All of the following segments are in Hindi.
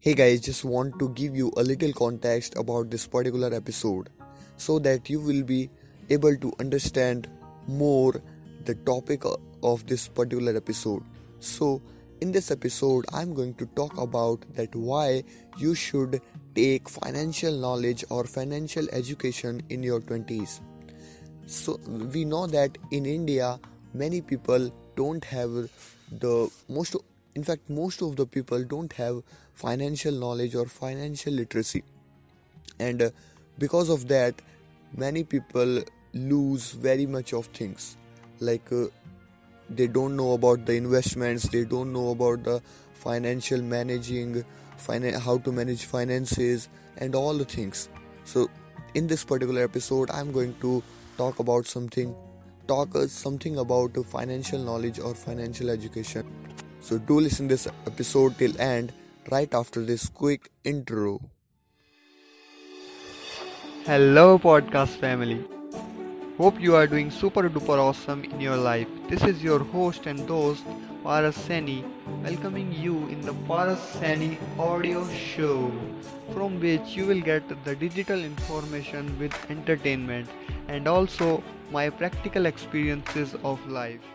Hey guys, just want to give you a little context about this particular episode so that you will be able to understand more the topic of this particular episode. So, in this episode, I'm going to talk about that why you should take financial knowledge or financial education in your 20s. So, we know that in India, many people don't have the most in fact most of the people don't have financial knowledge or financial literacy. And uh, because of that many people lose very much of things. Like uh, they don't know about the investments they don't know about the financial managing finan- how to manage finances and all the things. So in this particular episode i'm going to talk about something talk us something about financial knowledge or financial education so do listen this episode till end right after this quick intro hello podcast family Hope you are doing super duper awesome in your life. This is your host and host Paras Sani welcoming you in the Paras Sani audio show from which you will get the digital information with entertainment and also my practical experiences of life.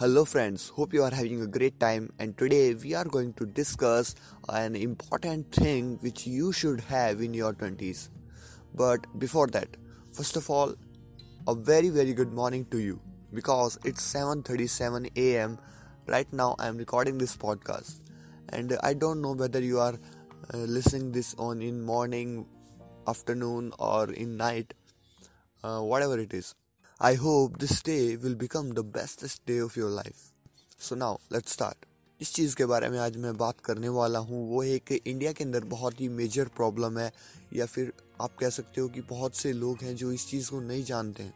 Hello friends, hope you are having a great time. And today we are going to discuss an important thing which you should have in your 20s but before that, first of all, a very very good morning to you. Because it's 7:37 a.m. right now I am recording this podcast. And I don't know whether you are uh, listening this on in morning, afternoon or in night. Uh, whatever it is. I hope this day will become the bestest day of your life. So now, let's start. इस चीज़ के बारे में आज मैं बात करने वाला हूँ वो है कि इंडिया के अंदर बहुत ही मेजर प्रॉब्लम है, या फिर आप कह सकते हो कि बहुत से लोग हैं जो इस चीज़ को नहीं जानते हैं,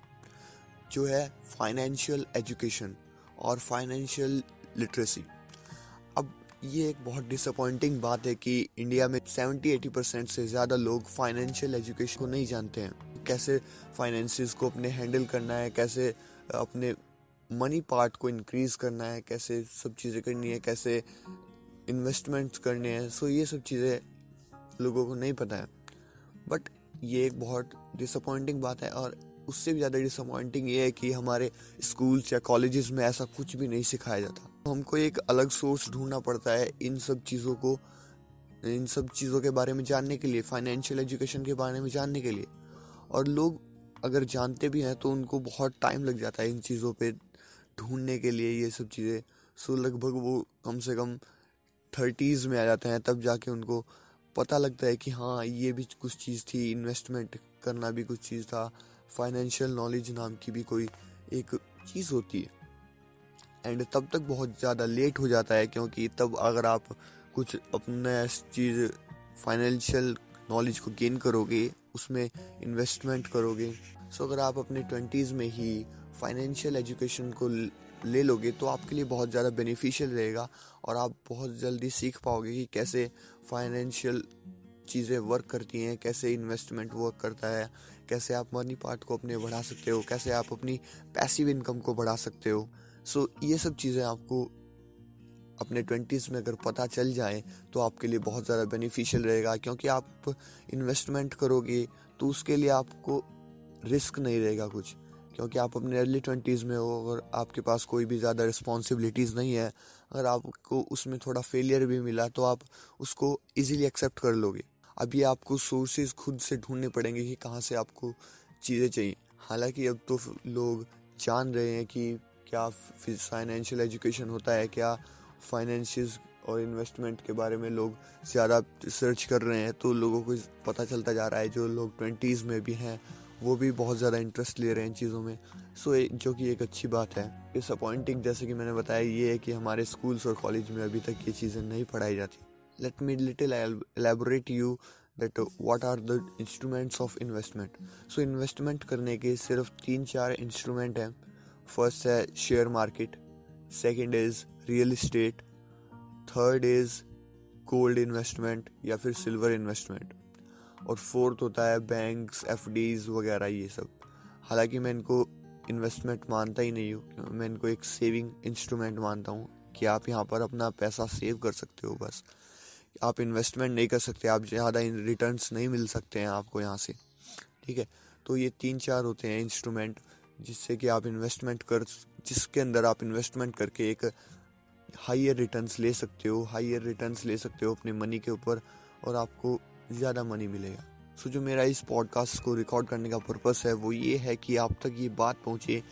जो है फाइनेंशियल एजुकेशन और फाइनेंशियल लिटरेसी ये एक बहुत डिसअपॉइंटिंग बात है कि इंडिया में 70-80 परसेंट से ज़्यादा लोग फाइनेंशियल एजुकेशन को नहीं जानते हैं। कैसे फाइनेंसिस को अपने हैंडल करना है, कैसे अपने मनी पार्ट को इंक्रीज करना है, कैसे सब चीज़ें करनी है, कैसे इन्वेस्टमेंट्स करने हैं सो ये सब चीज़ें लोगों को नहीं पता है। बट ये एक बहुत डिसअपॉइंटिंग बात है और उससे भी ज़्यादा डिसअपॉइंटिंग ये है कि हमारे स्कूल्स या कॉलेजेस में ऐसा कुछ भी नहीं सिखाया जाता। हमको एक अलग सोर्स ढूंढना पड़ता है इन सब चीज़ों को, इन सब चीज़ों के बारे में जानने के लिए फाइनेंशियल एजुकेशन के बारे में जानने के लिए। और लोग अगर जानते भी हैं तो उनको बहुत टाइम लग जाता है इन चीज़ों पे ढूँढने के लिए ये सब चीज़ें। सो लगभग वो कम से कम थर्टीज़ में आ जाते हैं, तब जाके उनको पता लगता है कि हाँ ये भी कुछ चीज़ थी इन्वेस्टमेंट करना भी कुछ चीज़ था फाइनेंशियल नॉलेज नाम की भी कोई एक चीज़ होती है। एंड तब तक बहुत ज़्यादा लेट हो जाता है क्योंकि तब अगर आप कुछ अपने चीज़ फाइनेंशियल नॉलेज को गेन करोगे, उसमें इन्वेस्टमेंट करोगे। सो अगर आप अपने ट्वेंटीज़ में ही फाइनेंशियल एजुकेशन को ले लोगे तो आपके लिए बहुत ज़्यादा बेनिफिशियल रहेगा और आप बहुत जल्दी सीख पाओगे कि कैसे फाइनेंशियल चीज़ें वर्क करती हैं, कैसे इन्वेस्टमेंट वर्क करता है, कैसे आप मनी पार्ट को अपने बढ़ा सकते हो, कैसे आप अपनी पैसिव इनकम को बढ़ा सकते हो। सो so, ये सब चीज़ें आपको अपने ट्वेंटीज़ में अगर पता चल जाए तो आपके लिए बहुत ज़्यादा बेनिफिशियल रहेगा क्योंकि आप इन्वेस्टमेंट करोगे तो उसके लिए आपको रिस्क नहीं रहेगा कुछ। क्योंकि आप अपने अर्ली ट्वेंटीज़ में हो अगर आपके पास कोई भी ज़्यादा रिस्पॉन्सिबिलिटीज़ नहीं है अगर आपको उसमें थोड़ा फेलियर भी मिला तो आप उसको इजीली एक्सेप्ट कर लोगे। अभी आपको सोर्सेज खुद से ढूँढने पड़ेंगे कि कहाँ से आपको चीज़ें चाहिए। हालाँकि अब तो लोग जान रहे हैं कि क्या फाइनेंशियल एजुकेशन होता है? क्या फाइनेंशियल और इन्वेस्टमेंट के बारे में लोग ज़्यादा सर्च कर रहे हैं? तो लोगों को पता चलता जा रहा है जो लोग ट्वेंटीज़ में भी हैं वो भी बहुत ज़्यादा इंटरेस्ट ले रहे हैं इन चीज़ों में। सो so, जो कि एक अच्छी बात है। डिसअपॉइंटिंग जैसे कि मैंने बताया ये है कि हमारे स्कूल्स और कॉलेज में अभी तक ये चीज़ें नहीं पढ़ाई जाती। Let me little elaborate you that what are the instruments of investment so investment करने के सिर्फ़ तीन चार इंस्ट्रूमेंट हैं। फ़र्स्ट है share market second is real estate third is gold investment या फिर सिल्वर इन्वेस्टमेंट और फोर्थ होता है बैंक्स एफ़ वगैरह ये सब। हालाँकि मैं इनको इन्वेस्टमेंट मानता ही नहीं हूँ मैं इनको एक सेविंग इंस्ट्रूमेंट मानता हूँ कि आप यहाँ पर अपना पैसा सेव कर सकते हो बस। आप इन्वेस्टमेंट नहीं कर सकते, आप ज़्यादा रिटर्न्स नहीं मिल सकते हैं आपको यहाँ से। ठीक है? तो ये तीन चार होते हैं इंस्ट्रूमेंट जिससे कि आप इन्वेस्टमेंट कर, जिसके अंदर आप इन्वेस्टमेंट करके एक हाइयर रिटर्न्स ले सकते हो हाइयर रिटर्न्स ले सकते हो अपने मनी के ऊपर और आपको ज़्यादा मनी मिलेगा। सो जो मेरा इस पॉडकास्ट को रिकॉर्ड करने का पर्पस है, वो ये है कि आप तक ये बात पहुँचे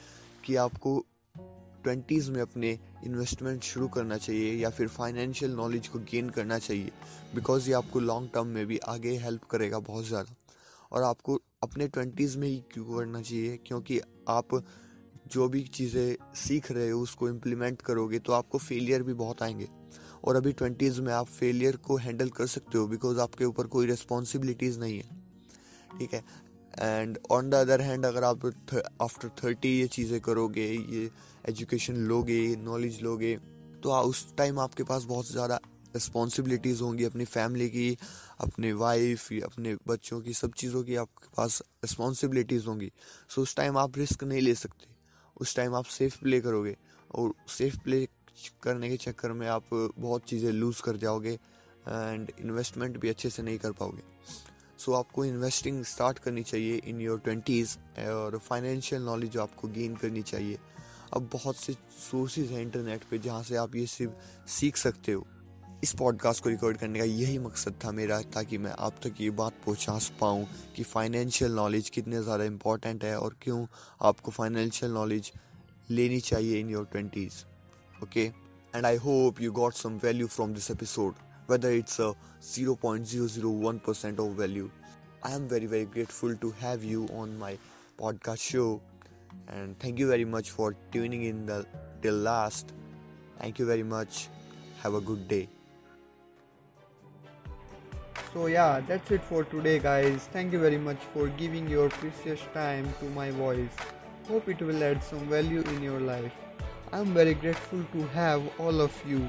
कि आपको ट्वेंटीज़ में अपने इन्वेस्टमेंट शुरू करना चाहिए या फिर फाइनेंशियल नॉलेज को गेन करना चाहिए बिकॉज़ ये आपको लॉन्ग टर्म में भी आगे हेल्प करेगा बहुत ज़्यादा। और आपको अपने ट्वेंटीज़ में ही क्यों करना चाहिए? क्योंकि आप जो भी चीज़ें सीख रहे हो, उसको इम्प्लीमेंट करोगे तो आपको फेलियर भी बहुत आएँगे। और अभी ट्वेंटीज़ में आप फेलियर को हैंडल कर सकते हो बिकॉज़ आपके ऊपर कोई रिस्पॉन्सिबिलिटीज़ नहीं है। ठीक है? And on the other hand अगर आप आफ्टर थर्टी ये चीज़ें करोगे, ये एजुकेशन लोगे नॉलेज लोगे तो उस टाइम आपके पास बहुत ज़्यादा रिस्पॉन्सिबिलिटीज़ होंगी अपनी फैमिली की अपने वाइफ अपने बच्चों की सब चीज़ों की आपके पास रिस्पॉन्सिबिलिटीज़ होंगी। सो उस टाइम आप रिस्क नहीं ले सकते। उस टाइम आप सेफ़ प्ले करोगे और सेफ़ प्ले करने के चक्कर में आप बहुत चीज़ें लूज़ कर जाओगे एंड इन्वेस्टमेंट भी अच्छे से नहीं कर पाओगे। सो so, आपको इन्वेस्टिंग स्टार्ट करनी चाहिए इन योर ट्वेंटीज़ और फाइनेंशियल नॉलेज आपको गेन करनी चाहिए। अब बहुत से सोर्सेज हैं इंटरनेट पे जहाँ से आप ये सिर्फ़ सीख सकते हो। इस पॉडकास्ट को रिकॉर्ड करने का यही मकसद था मेरा, ताकि मैं आप तक ये बात पहुँचा पाऊँ कि फाइनेंशियल नॉलेज कितने ज़्यादा इंपॉर्टेंट है और क्यों आपको फाइनेंशियल नॉलेज लेनी चाहिए in your twenties okay and I hope you got some value from this episode whether it's a zero point zero zero one percent of value I am very very grateful to have you on my podcast show and thank you very much for tuning in the till last thank you very much have a good day So yeah, that's it for today guys. Thank you very much for giving your precious time to my voice. Hope it will add some value in your life. I'm very grateful to have all of you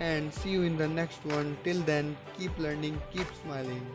and see you in the next one. Till then, keep learning, keep smiling.